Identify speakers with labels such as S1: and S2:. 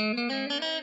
S1: Música